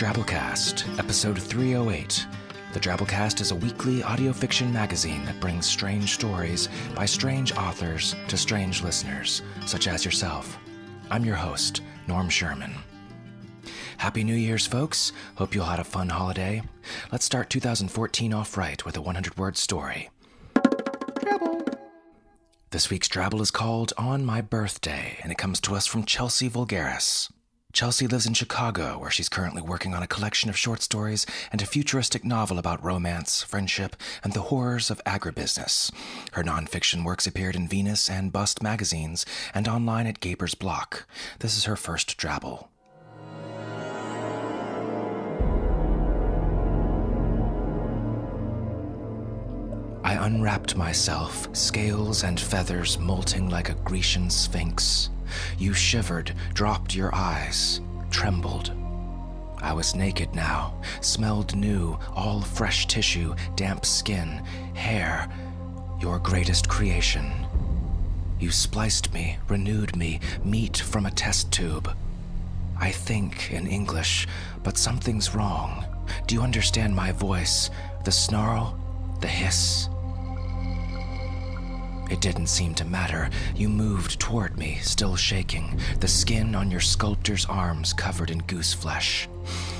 Drabblecast, episode 308. The Drabblecast is a weekly audio fiction magazine that brings strange stories by strange authors to strange listeners, such as yourself. I'm your host, Norm Sherman. Happy New Year's, folks. Hope you all had a fun holiday. Let's start 2014 off right with a 100 word story. This week's Drabble is called On My Birthday, and it comes to us from Chelsea Vulgaris. Chelsea lives in Chicago, where she's currently working on a collection of short stories and a futuristic novel about romance, friendship, and the horrors of agribusiness. Her nonfiction works appeared in Venus and Bust magazines and online at Gapers Block. This is her first Drabble. I unwrapped myself, scales and feathers molting like a Grecian sphinx. You shivered, dropped your eyes, trembled. I was naked now, smelled new, all fresh tissue, damp skin, hair, your greatest creation. You spliced me, renewed me, meat from a test tube. I think in English, but something's wrong. Do you understand my voice? The snarl? The hiss? It didn't seem to matter. You moved toward me, still shaking, the skin on your sculptor's arms covered in goose flesh.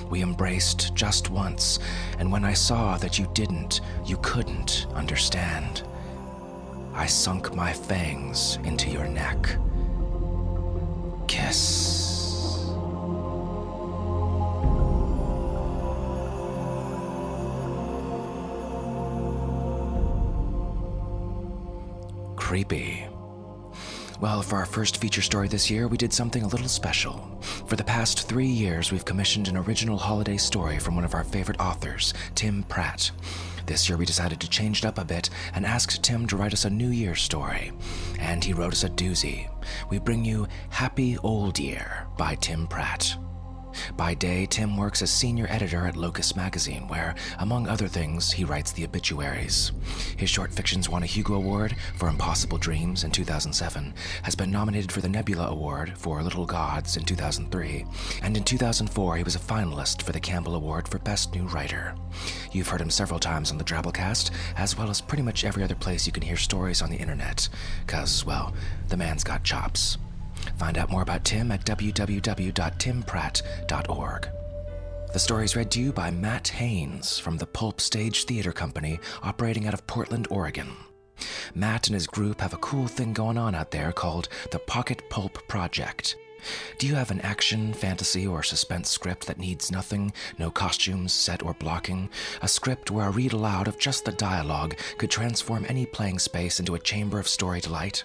We embraced just once, and when I saw that you didn't, you couldn't understand, I sunk my fangs into your neck. Kiss. Creepy. Well, for our first feature story this year, we did something a little special. For the past three years, we've commissioned an original holiday story from one of our favorite authors, Tim Pratt. This year, we decided to change it up a bit and asked Tim to write us a New Year story. And he wrote us a doozy. We bring you Happy Old Year by Tim Pratt. By day, Tim works as senior editor at Locus Magazine, where, among other things, he writes the obituaries. His short fictions won a Hugo Award for Impossible Dreams in 2007, has been nominated for the Nebula Award for Little Gods in 2003, and in 2004 he was a finalist for the Campbell Award for Best New Writer. You've heard him several times on the Drabblecast, as well as pretty much every other place you can hear stories on the internet, because, well, the man's got chops. Find out more about Tim at www.timpratt.org. The story is read to you by Matt Haynes from the Pulp Stage Theater Company operating out of Portland, Oregon. Matt and his group have a cool thing going on out there called the Pocket Pulp Project. Do you have an action, fantasy, or suspense script that needs nothing, no costumes, set, or blocking? A script where a read aloud of just the dialogue could transform any playing space into a chamber of story delight?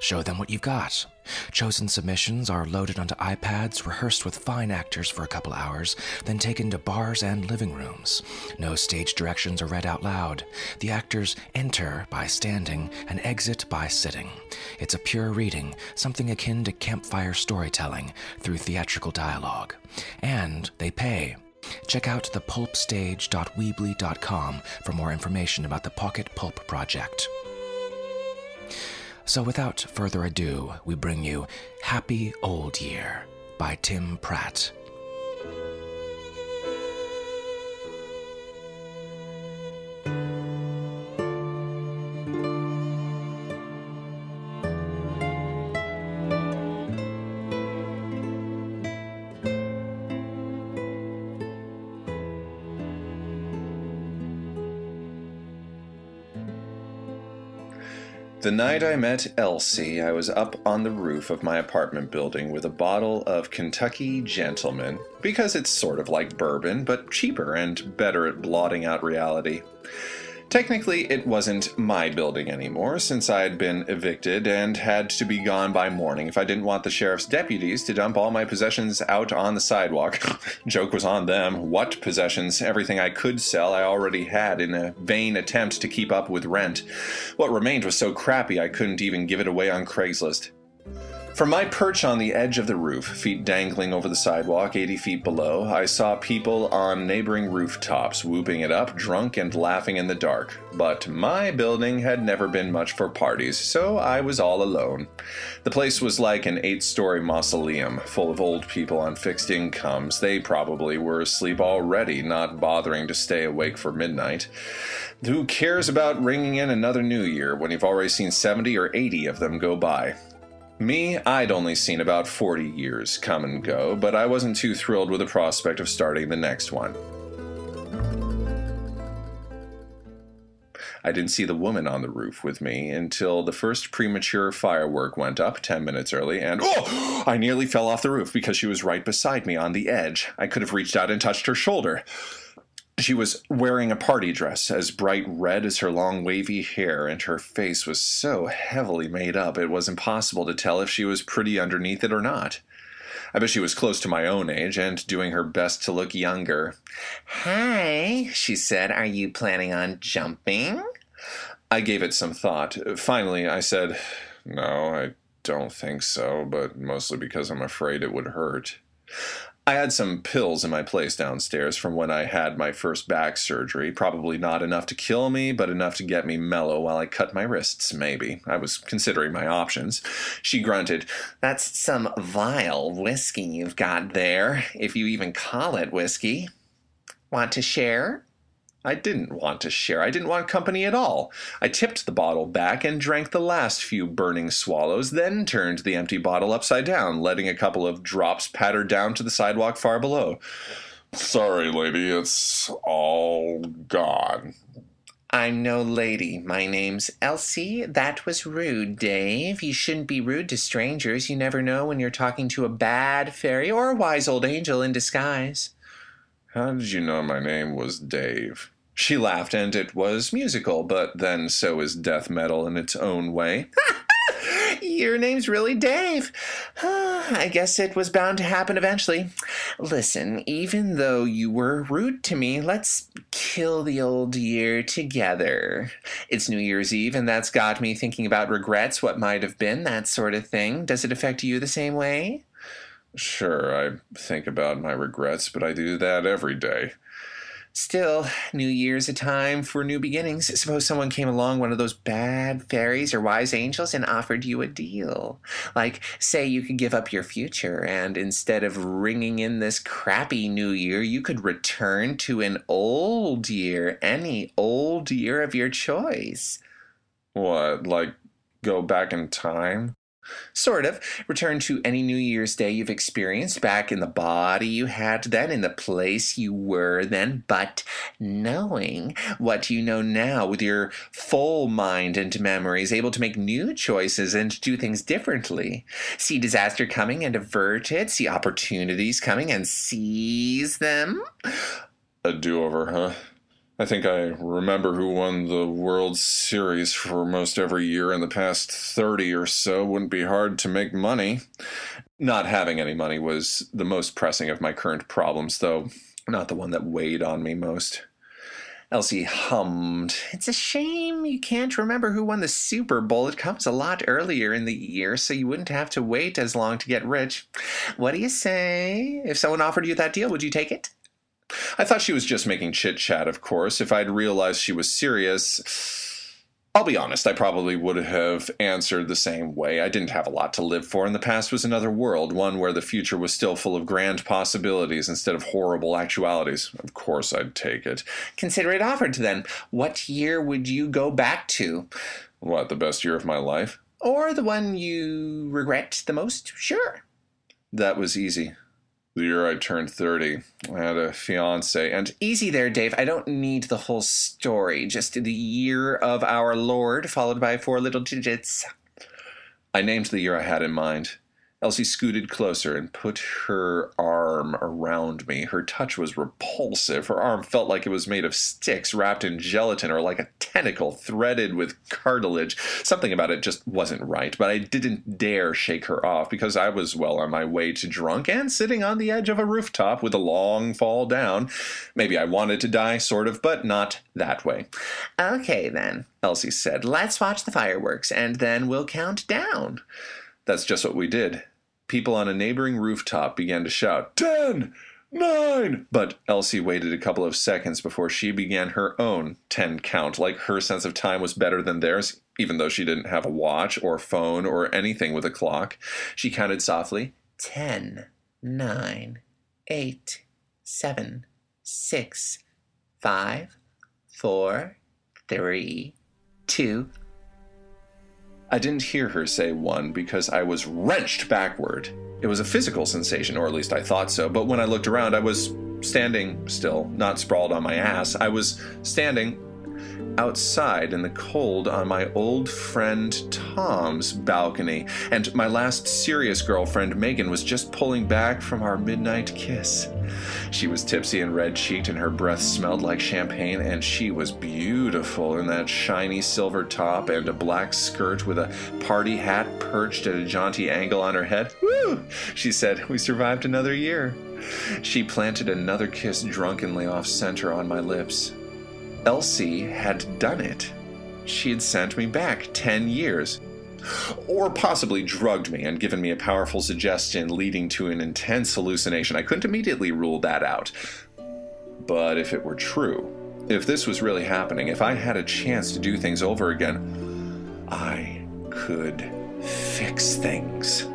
Show them what you've got. Chosen submissions are loaded onto iPads, rehearsed with fine actors for a couple hours, then taken to bars and living rooms. No stage directions are read out loud. The actors enter by standing and exit by sitting. It's a pure reading, something akin to campfire storytelling through theatrical dialogue. And they pay. Check out thepulpstage.weebly.com for more information about the Pocket Pulp Project. So, without further ado, we bring you Happy Old Year by Tim Pratt. The night I met Elsie, I was up on the roof of my apartment building with a bottle of Kentucky Gentleman, because it's sort of like bourbon, but cheaper and better at blotting out reality. Technically, it wasn't my building anymore, since I had been evicted and had to be gone by morning if I didn't want the sheriff's deputies to dump all my possessions out on the sidewalk. Joke was on them. What possessions? Everything I could sell I already had in a vain attempt to keep up with rent. What remained was so crappy I couldn't even give it away on Craigslist. From my perch on the edge of the roof, feet dangling over the sidewalk 80 feet below, I saw people on neighboring rooftops whooping it up, drunk and laughing in the dark. But my building had never been much for parties, so I was all alone. The place was like an eight story mausoleum, full of old people on fixed incomes. They probably were asleep already, not bothering to stay awake for midnight. Who cares about ringing in another new year when you've already seen 70 or 80 of them go by? Me, I'd only seen about 40 years come and go, but I wasn't too thrilled with the prospect of starting the next one. I didn't see the woman on the roof with me until the first premature firework went up 10 minutes early, and oh! I nearly fell off the roof because she was right beside me on the edge. I could have reached out and touched her shoulder. She was wearing a party dress as bright red as her long wavy hair, and her face was so heavily made up it was impossible to tell if she was pretty underneath it or not. I bet she was close to my own age and doing her best to look younger. Hi, she said. Are you planning on jumping? I gave it some thought. Finally, I said, No, I don't think so, but mostly because I'm afraid it would hurt. I had some pills in my place downstairs from when I had my first back surgery. Probably not enough to kill me, but enough to get me mellow while I cut my wrists, maybe. I was considering my options. She grunted, That's some vile whiskey you've got there, if you even call it whiskey. Want to share? I didn't want to share. I didn't want company at all. I tipped the bottle back and drank the last few burning swallows, then turned the empty bottle upside down, letting a couple of drops patter down to the sidewalk far below. Sorry, lady, it's all gone. I'm no lady. My name's Elsie. That was rude, Dave. You shouldn't be rude to strangers. You never know when you're talking to a bad fairy or a wise old angel in disguise. How did you know my name was Dave? She laughed, and it was musical, but then so is death metal in its own way. Your name's really Dave. I guess it was bound to happen eventually. Listen, even though you were rude to me, let's kill the old year together. It's New Year's Eve, and that's got me thinking about regrets, what might have been, that sort of thing. Does it affect you the same way? Sure, I think about my regrets, but I do that every day. Still, New Year's a time for new beginnings. Suppose someone came along, one of those bad fairies or wise angels, and offered you a deal. Like, say you could give up your future, and instead of ringing in this crappy new year, you could return to an old year, any old year of your choice. What, like go back in time? Sort of. Return to any New Year's Day you've experienced, back in the body you had then, in the place you were then, but knowing what you know now with your full mind and memories, able to make new choices and do things differently. See disaster coming and avert it, see opportunities coming and seize them. A do over, huh? I think I remember who won the World Series for most every year in the past 30 or so. Wouldn't be hard to make money. Not having any money was the most pressing of my current problems, though not the one that weighed on me most. Elsie hummed. It's a shame you can't remember who won the Super Bowl. It comes a lot earlier in the year, so you wouldn't have to wait as long to get rich. What do you say? If someone offered you that deal, would you take it? I thought she was just making chit chat, of course. If I'd realized she was serious. I'll be honest, I probably would have answered the same way. I didn't have a lot to live for, and the past was another world, one where the future was still full of grand possibilities instead of horrible actualities. Of course, I'd take it. Consider it offered then. What year would you go back to? What, the best year of my life? Or the one you regret the most? Sure. That was easy. The year I turned 30, I had a fiance, and Easy there, Dave. I don't need the whole story. Just the year of our Lord, followed by four little digits. I named the year I had in mind. Elsie scooted closer and put her arm around me. Her touch was repulsive. Her arm felt like it was made of sticks wrapped in gelatin or like a tentacle threaded with cartilage. Something about it just wasn't right, but I didn't dare shake her off because I was well on my way to drunk and sitting on the edge of a rooftop with a long fall down. Maybe I wanted to die, sort of, but not that way. Okay, then, Elsie said. Let's watch the fireworks, and then we'll count down. That's just what we did. People on a neighboring rooftop began to shout, Ten! Nine! But Elsie waited a couple of seconds before she began her own ten count, like her sense of time was better than theirs, even though she didn't have a watch or phone or anything with a clock. She counted softly, Ten, nine, eight, seven, six, five, four, three, two, I didn't hear her say one because I was wrenched backward. It was a physical sensation, or at least I thought so, but when I looked around, I was standing still, not sprawled on my ass. I was standing outside in the cold on my old friend Tom's balcony, and my last serious girlfriend Megan was just pulling back from our midnight kiss. She was tipsy and red cheeked, and her breath smelled like champagne, and she was beautiful in that shiny silver top and a black skirt with a party hat perched at a jaunty angle on her head. Woo! She said, We survived another year. She planted another kiss drunkenly off center on my lips. Elsie had done it. She had sent me back 10 years. Or possibly drugged me and given me a powerful suggestion leading to an intense hallucination. I couldn't immediately rule that out. But if it were true, if this was really happening, if I had a chance to do things over again, I could fix things.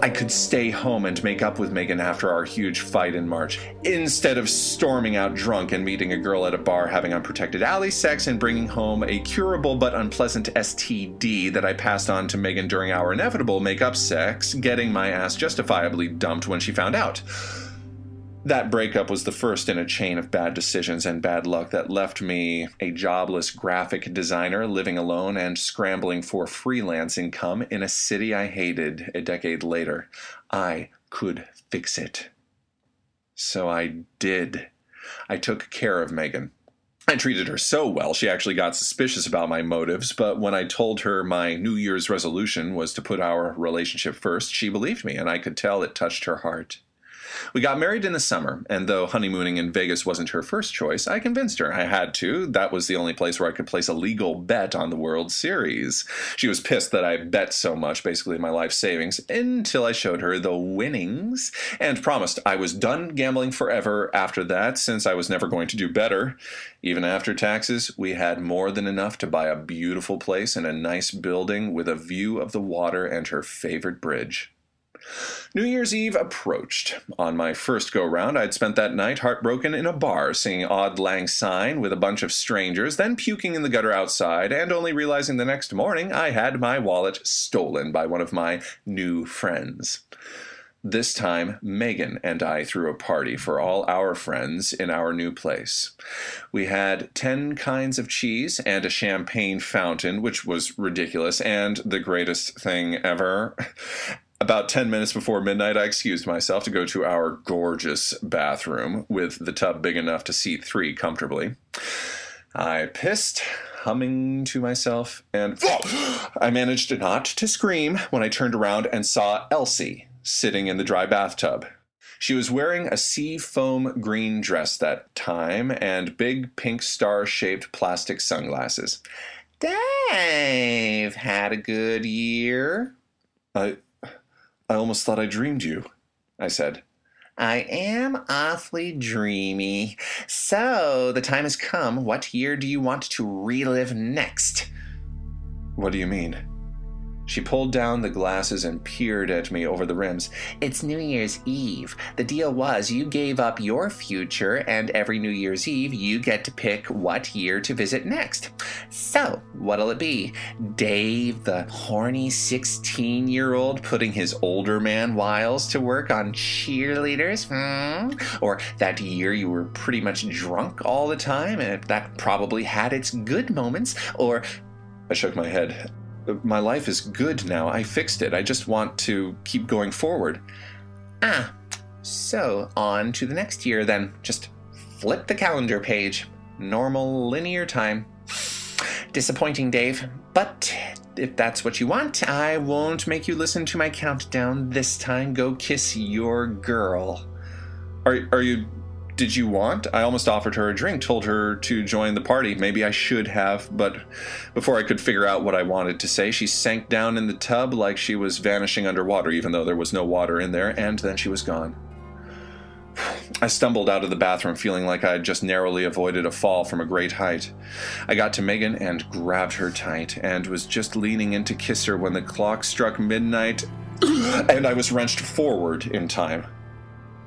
I could stay home and make up with Megan after our huge fight in March, instead of storming out drunk and meeting a girl at a bar having unprotected alley sex and bringing home a curable but unpleasant STD that I passed on to Megan during our inevitable make-up sex, getting my ass justifiably dumped when she found out. That breakup was the first in a chain of bad decisions and bad luck that left me a jobless graphic designer living alone and scrambling for freelance income in a city I hated a decade later. I could fix it. So I did. I took care of Megan. I treated her so well, she actually got suspicious about my motives, but when I told her my New Year's resolution was to put our relationship first, she believed me, and I could tell it touched her heart. We got married in the summer, and though honeymooning in Vegas wasn't her first choice, I convinced her I had to. That was the only place where I could place a legal bet on the World Series. She was pissed that I bet so much, basically my life savings, until I showed her the winnings and promised I was done gambling forever after that, since I was never going to do better. Even after taxes, we had more than enough to buy a beautiful place and a nice building with a view of the water and her favorite bridge. New Year's Eve approached. On my first go round, I'd spent that night heartbroken in a bar, singing Auld Lang Syne with a bunch of strangers, then puking in the gutter outside, and only realizing the next morning I had my wallet stolen by one of my new friends. This time, Megan and I threw a party for all our friends in our new place. We had 10 kinds of cheese and a champagne fountain, which was ridiculous and the greatest thing ever. About 10 minutes before midnight, I excused myself to go to our gorgeous bathroom with the tub big enough to seat three comfortably. I pissed, humming to myself, and I managed not to scream when I turned around and saw Elsie sitting in the dry bathtub. She was wearing a sea foam green dress that time and big pink star shaped plastic sunglasses. Dave had a good year. I I almost thought I dreamed you, I said. I am awfully dreamy. So, the time has come. What year do you want to relive next? What do you mean? She pulled down the glasses and peered at me over the rims. It's New Year's Eve. The deal was you gave up your future, and every New Year's Eve you get to pick what year to visit next. So, what'll it be? Dave, the horny 16 year old, putting his older man wiles to work on cheerleaders? Hmm? Or that year you were pretty much drunk all the time, and that probably had its good moments? Or I shook my head. My life is good now. I fixed it. I just want to keep going forward. Ah, so on to the next year then. Just flip the calendar page. Normal linear time. Disappointing, Dave, but if that's what you want, I won't make you listen to my countdown this time. Go kiss your girl. Are, are you did you want? I almost offered her a drink, told her to join the party. Maybe I should have, but before I could figure out what I wanted to say, she sank down in the tub like she was vanishing underwater, even though there was no water in there, and then she was gone. I stumbled out of the bathroom feeling like I had just narrowly avoided a fall from a great height. I got to Megan and grabbed her tight and was just leaning in to kiss her when the clock struck midnight and I was wrenched forward in time.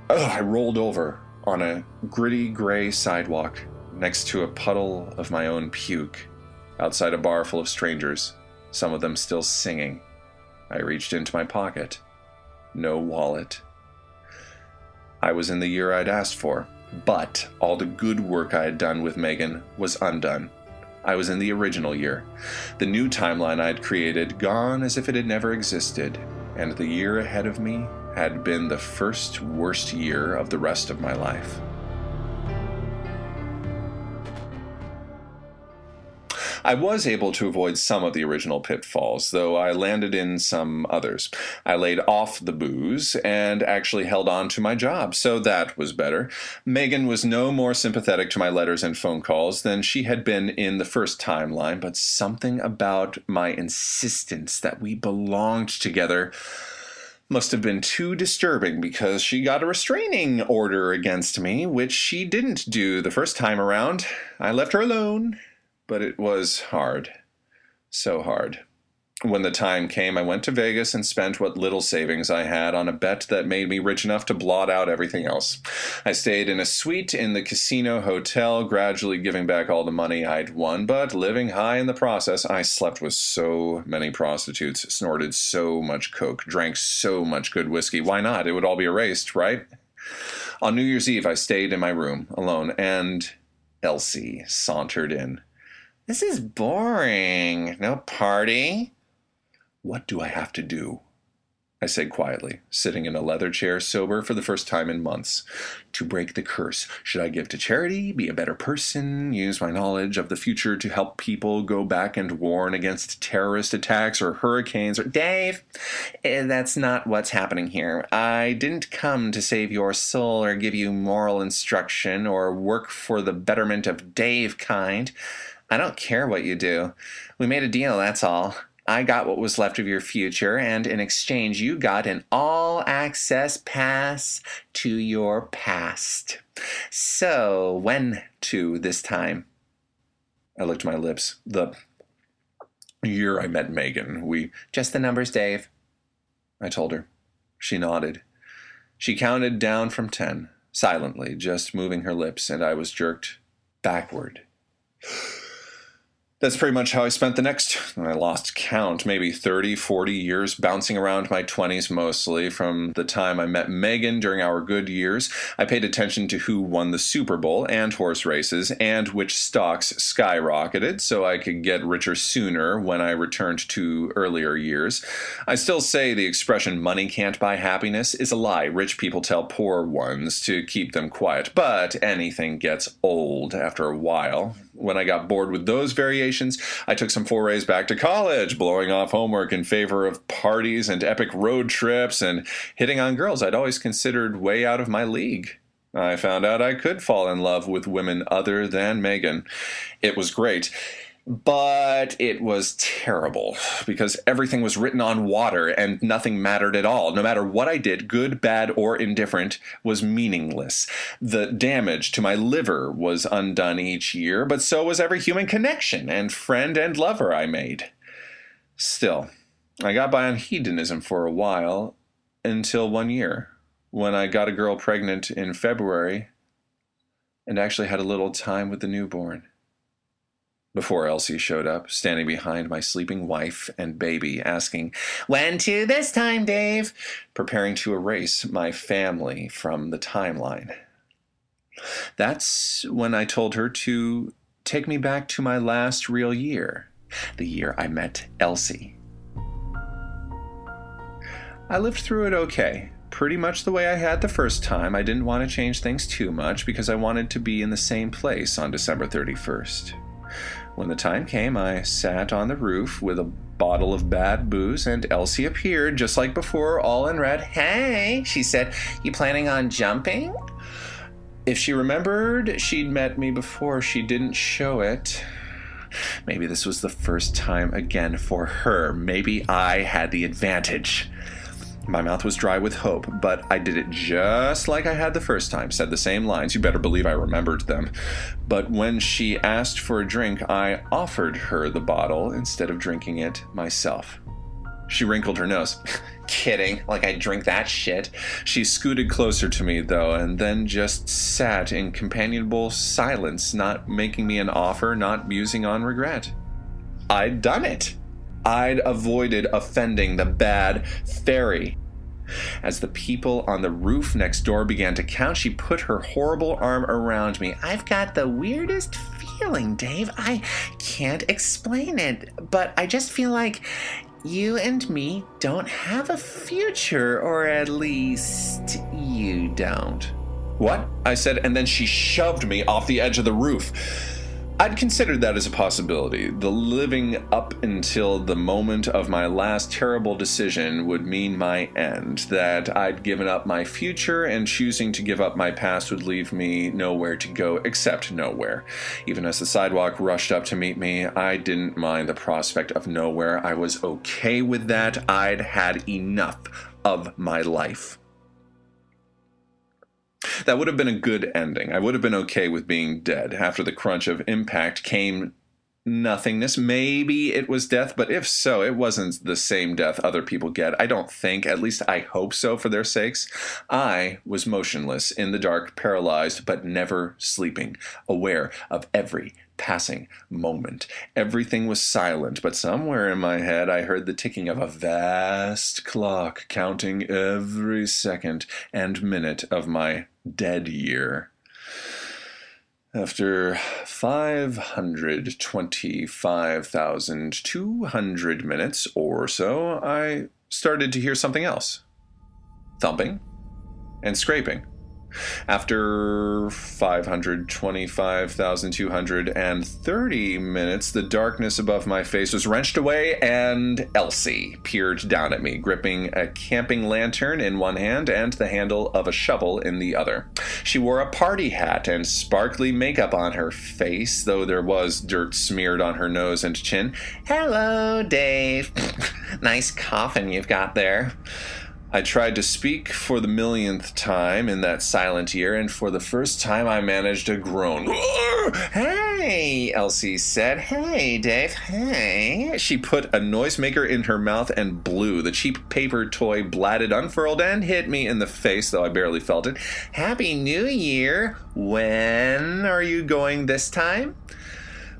Ugh, I rolled over, on a gritty gray sidewalk next to a puddle of my own puke, outside a bar full of strangers, some of them still singing. I reached into my pocket. No wallet. I was in the year I'd asked for, but all the good work I had done with Megan was undone. I was in the original year. The new timeline I'd created gone as if it had never existed, and the year ahead of me had been the first worst year of the rest of my life. I was able to avoid some of the original pitfalls, though I landed in some others. I laid off the booze and actually held on to my job, so that was better. Megan was no more sympathetic to my letters and phone calls than she had been in the first timeline, but something about my insistence that we belonged together must have been too disturbing because she got a restraining order against me, which she didn't do the first time around. I left her alone, but it was hard. So hard. When the time came, I went to Vegas and spent what little savings I had on a bet that made me rich enough to blot out everything else. I stayed in a suite in the casino hotel, gradually giving back all the money I'd won, but living high in the process. I slept with so many prostitutes, snorted so much coke, drank so much good whiskey. Why not? It would all be erased, right? On New Year's Eve, I stayed in my room alone, and Elsie sauntered in. This is boring. No party? What do I have to do? I said quietly, sitting in a leather chair, sober for the first time in months. To break the curse, should I give to charity, be a better person, use my knowledge of the future to help people go back and warn against terrorist attacks or hurricanes or. Dave, eh, that's not what's happening here. I didn't come to save your soul or give you moral instruction or work for the betterment of Dave kind. I don't care what you do. We made a deal, that's all. I got what was left of your future, and in exchange, you got an all access pass to your past. So, when to this time? I licked my lips. The year I met Megan, we. Just the numbers, Dave. I told her. She nodded. She counted down from ten, silently, just moving her lips, and I was jerked backward that's pretty much how I spent the next, I lost count, maybe 30, 40 years bouncing around my 20s mostly. From the time I met Megan during our good years, I paid attention to who won the Super Bowl and horse races and which stocks skyrocketed so I could get richer sooner when I returned to earlier years. I still say the expression money can't buy happiness is a lie rich people tell poor ones to keep them quiet, but anything gets old after a while. When I got bored with those variations, I took some forays back to college, blowing off homework in favor of parties and epic road trips and hitting on girls I'd always considered way out of my league. I found out I could fall in love with women other than Megan. It was great. But it was terrible because everything was written on water and nothing mattered at all. No matter what I did, good, bad, or indifferent, was meaningless. The damage to my liver was undone each year, but so was every human connection and friend and lover I made. Still, I got by on hedonism for a while until one year when I got a girl pregnant in February and actually had a little time with the newborn. Before Elsie showed up, standing behind my sleeping wife and baby, asking, When to this time, Dave? Preparing to erase my family from the timeline. That's when I told her to take me back to my last real year, the year I met Elsie. I lived through it okay, pretty much the way I had the first time. I didn't want to change things too much because I wanted to be in the same place on December 31st. When the time came, I sat on the roof with a bottle of bad booze, and Elsie appeared just like before, all in red. Hey, she said, You planning on jumping? If she remembered she'd met me before, she didn't show it. Maybe this was the first time again for her. Maybe I had the advantage. My mouth was dry with hope, but I did it just like I had the first time, said the same lines. You better believe I remembered them. But when she asked for a drink, I offered her the bottle instead of drinking it myself. She wrinkled her nose. Kidding, like I drink that shit. She scooted closer to me, though, and then just sat in companionable silence, not making me an offer, not musing on regret. I'd done it. I'd avoided offending the bad fairy. As the people on the roof next door began to count, she put her horrible arm around me. I've got the weirdest feeling, Dave. I can't explain it, but I just feel like you and me don't have a future, or at least you don't. What? I said, and then she shoved me off the edge of the roof. I'd considered that as a possibility. The living up until the moment of my last terrible decision would mean my end, that I'd given up my future, and choosing to give up my past would leave me nowhere to go except nowhere. Even as the sidewalk rushed up to meet me, I didn't mind the prospect of nowhere. I was okay with that. I'd had enough of my life. That would have been a good ending. I would have been okay with being dead. After the crunch of impact came nothingness. Maybe it was death, but if so, it wasn't the same death other people get. I don't think, at least I hope so for their sakes. I was motionless, in the dark, paralyzed, but never sleeping, aware of every passing moment. Everything was silent, but somewhere in my head I heard the ticking of a vast clock counting every second and minute of my dead year. After 525,200 minutes or so, I started to hear something else thumping and scraping. After 525,230 minutes, the darkness above my face was wrenched away, and Elsie peered down at me, gripping a camping lantern in one hand and the handle of a shovel in the other. She wore a party hat and sparkly makeup on her face, though there was dirt smeared on her nose and chin. Hello, Dave. nice coffin you've got there. I tried to speak for the millionth time in that silent year, and for the first time I managed a groan. hey, Elsie said. Hey, Dave. Hey. She put a noisemaker in her mouth and blew. The cheap paper toy blatted, unfurled, and hit me in the face, though I barely felt it. Happy New Year. When are you going this time?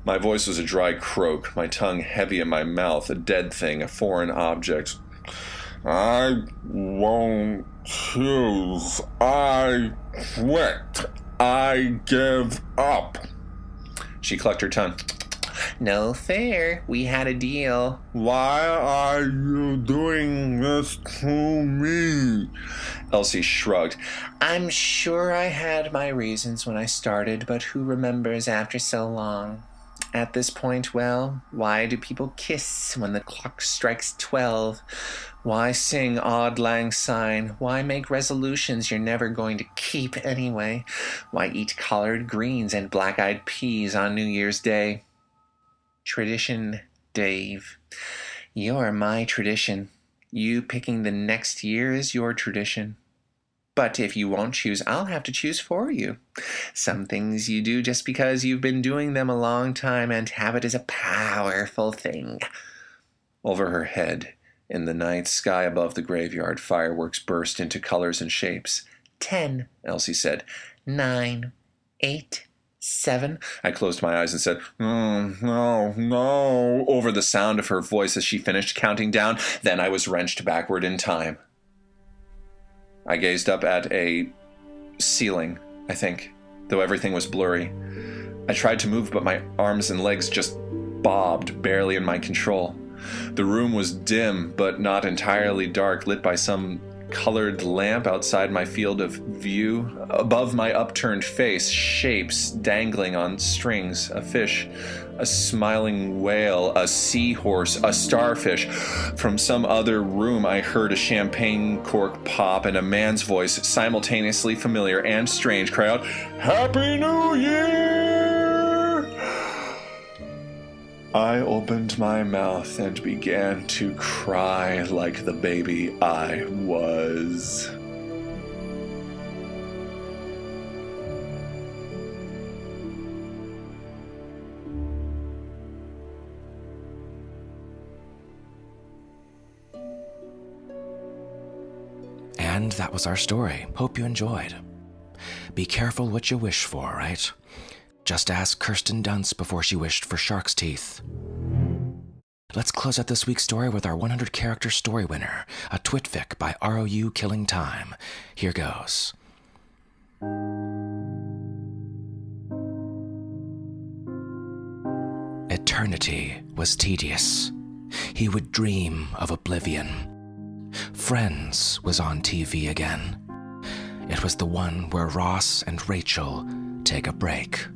My voice was a dry croak, my tongue heavy in my mouth, a dead thing, a foreign object. I won't choose. I quit. I give up. She clucked her tongue. No fair. We had a deal. Why are you doing this to me? Elsie shrugged. I'm sure I had my reasons when I started, but who remembers after so long? At this point, well, why do people kiss when the clock strikes twelve? Why sing Auld Lang Syne? Why make resolutions you're never going to keep anyway? Why eat collard greens and black eyed peas on New Year's Day? Tradition, Dave. You're my tradition. You picking the next year is your tradition. But if you won't choose, I'll have to choose for you. Some things you do just because you've been doing them a long time, and habit is a powerful thing. Over her head, in the night sky above the graveyard, fireworks burst into colors and shapes. Ten, Elsie said. Nine, eight, seven. I closed my eyes and said, oh, no, no, over the sound of her voice as she finished counting down. Then I was wrenched backward in time. I gazed up at a ceiling, I think, though everything was blurry. I tried to move, but my arms and legs just bobbed, barely in my control. The room was dim, but not entirely dark, lit by some colored lamp outside my field of view. Above my upturned face, shapes dangling on strings a fish, a smiling whale, a seahorse, a starfish. From some other room, I heard a champagne cork pop and a man's voice, simultaneously familiar and strange, cry out, Happy New Year! I opened my mouth and began to cry like the baby I was. And that was our story. Hope you enjoyed. Be careful what you wish for, right? Just ask Kirsten Dunst before she wished for shark's teeth. Let's close out this week's story with our 100 character story winner, a twitfic by ROU Killing Time. Here goes. Eternity was tedious. He would dream of oblivion. Friends was on TV again. It was the one where Ross and Rachel take a break.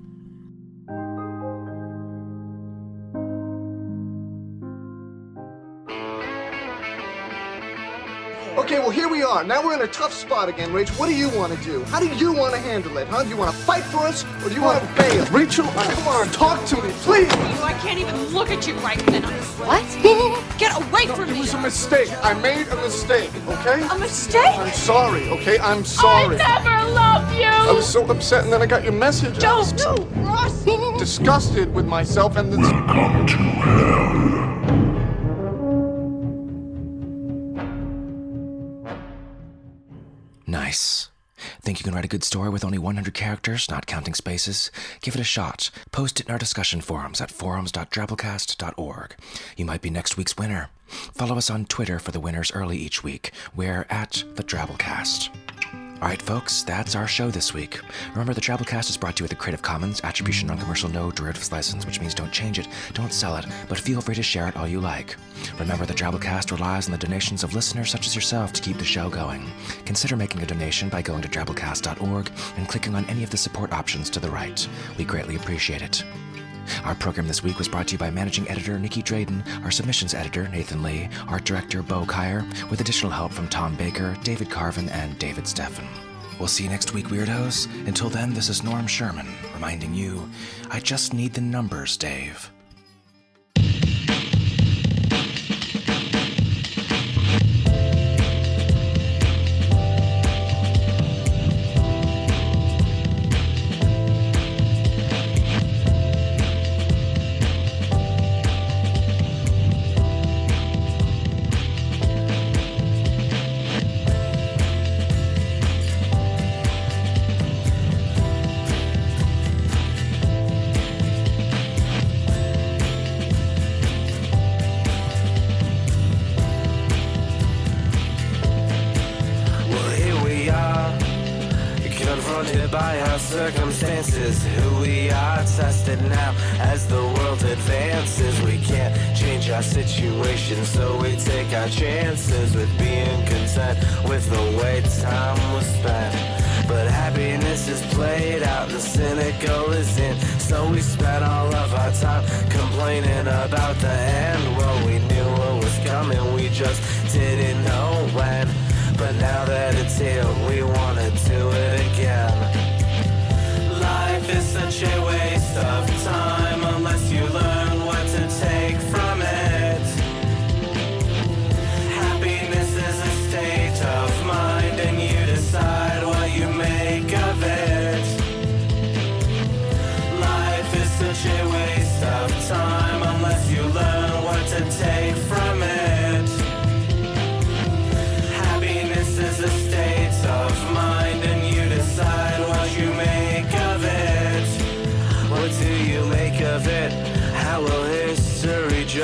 Okay, well, here we are. Now we're in a tough spot again, Rach. What do you want to do? How do you want to handle it, huh? Do you want to fight for us, or do you want to bail? Rachel, come on, talk to me, please. You, I can't even look at you right now. What? Get away from It me! It was a mistake. I made a mistake, okay? A mistake? I'm sorry, okay? I'm sorry. I never loved you! I was so upset, and then I got your message. I was Don't! Ross! disgusted with myself and the. Nice. Think you can write a good story with only 100 characters, not counting spaces? Give it a shot. Post it in our discussion forums at forums.drabblecast.org. You might be next week's winner. Follow us on Twitter for the winners early each week. We're at the Drabblecast. All right, folks, that's our show this week. Remember, the Drabblecast is brought to you with a Creative Commons Attribution Non-Commercial No Derivatives License, which means don't change it, don't sell it, but feel free to share it all you like. Remember, the Drabblecast relies on the donations of listeners such as yourself to keep the show going. Consider making a donation by going to drabblecast.org and clicking on any of the support options to the right. We greatly appreciate it. Our program this week was brought to you by managing editor Nicky Drayden, our submissions editor Nathan Lee, art director Bo Kaier, with additional help from Tom Baker, David Carvin, and David Steffen. We'll see you next week, weirdos. Until then, this is Norm Sherman, reminding you I just need the numbers, Dave. Confronted by our circumstances. Who we are, tested now as the world advances. We can't change our situation, so we take our chances with being content with the way time was spent. But happiness is played out the cynical is in. So we spent all of our time complaining about the end. Well, we knew what was coming, we just didn't know when. But now that it's here, we wanna such a waste of time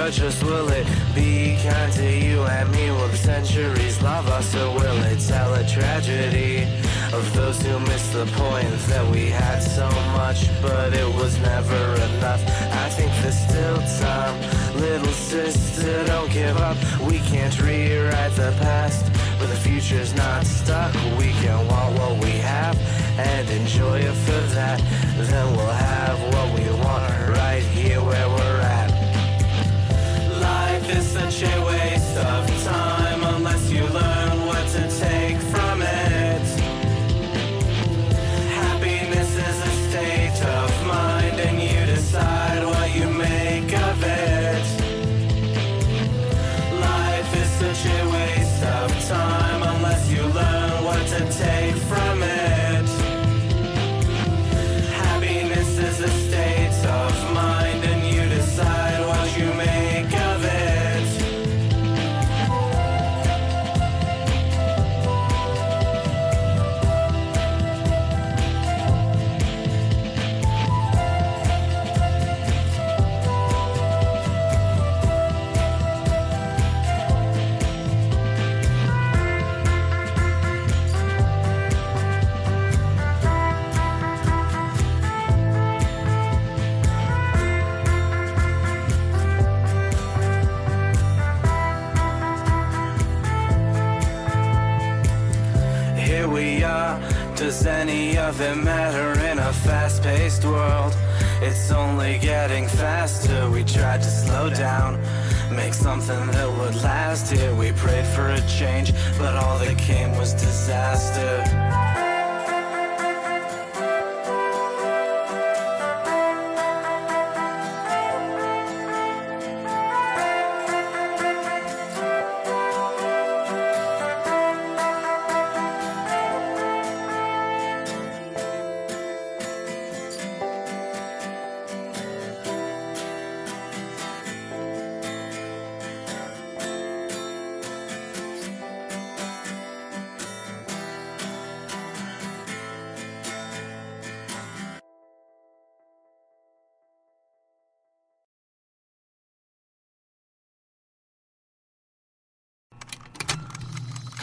us? Will it be kind to you and me? Will the centuries love us or will it tell a tragedy of those who missed the point that we had so much, but it was never enough? I think there's still time. Little sister, don't give up. We can't rewrite the past, but the future's not stuck. We can want what we have and enjoy it for that. Then we'll have what we want such a waste of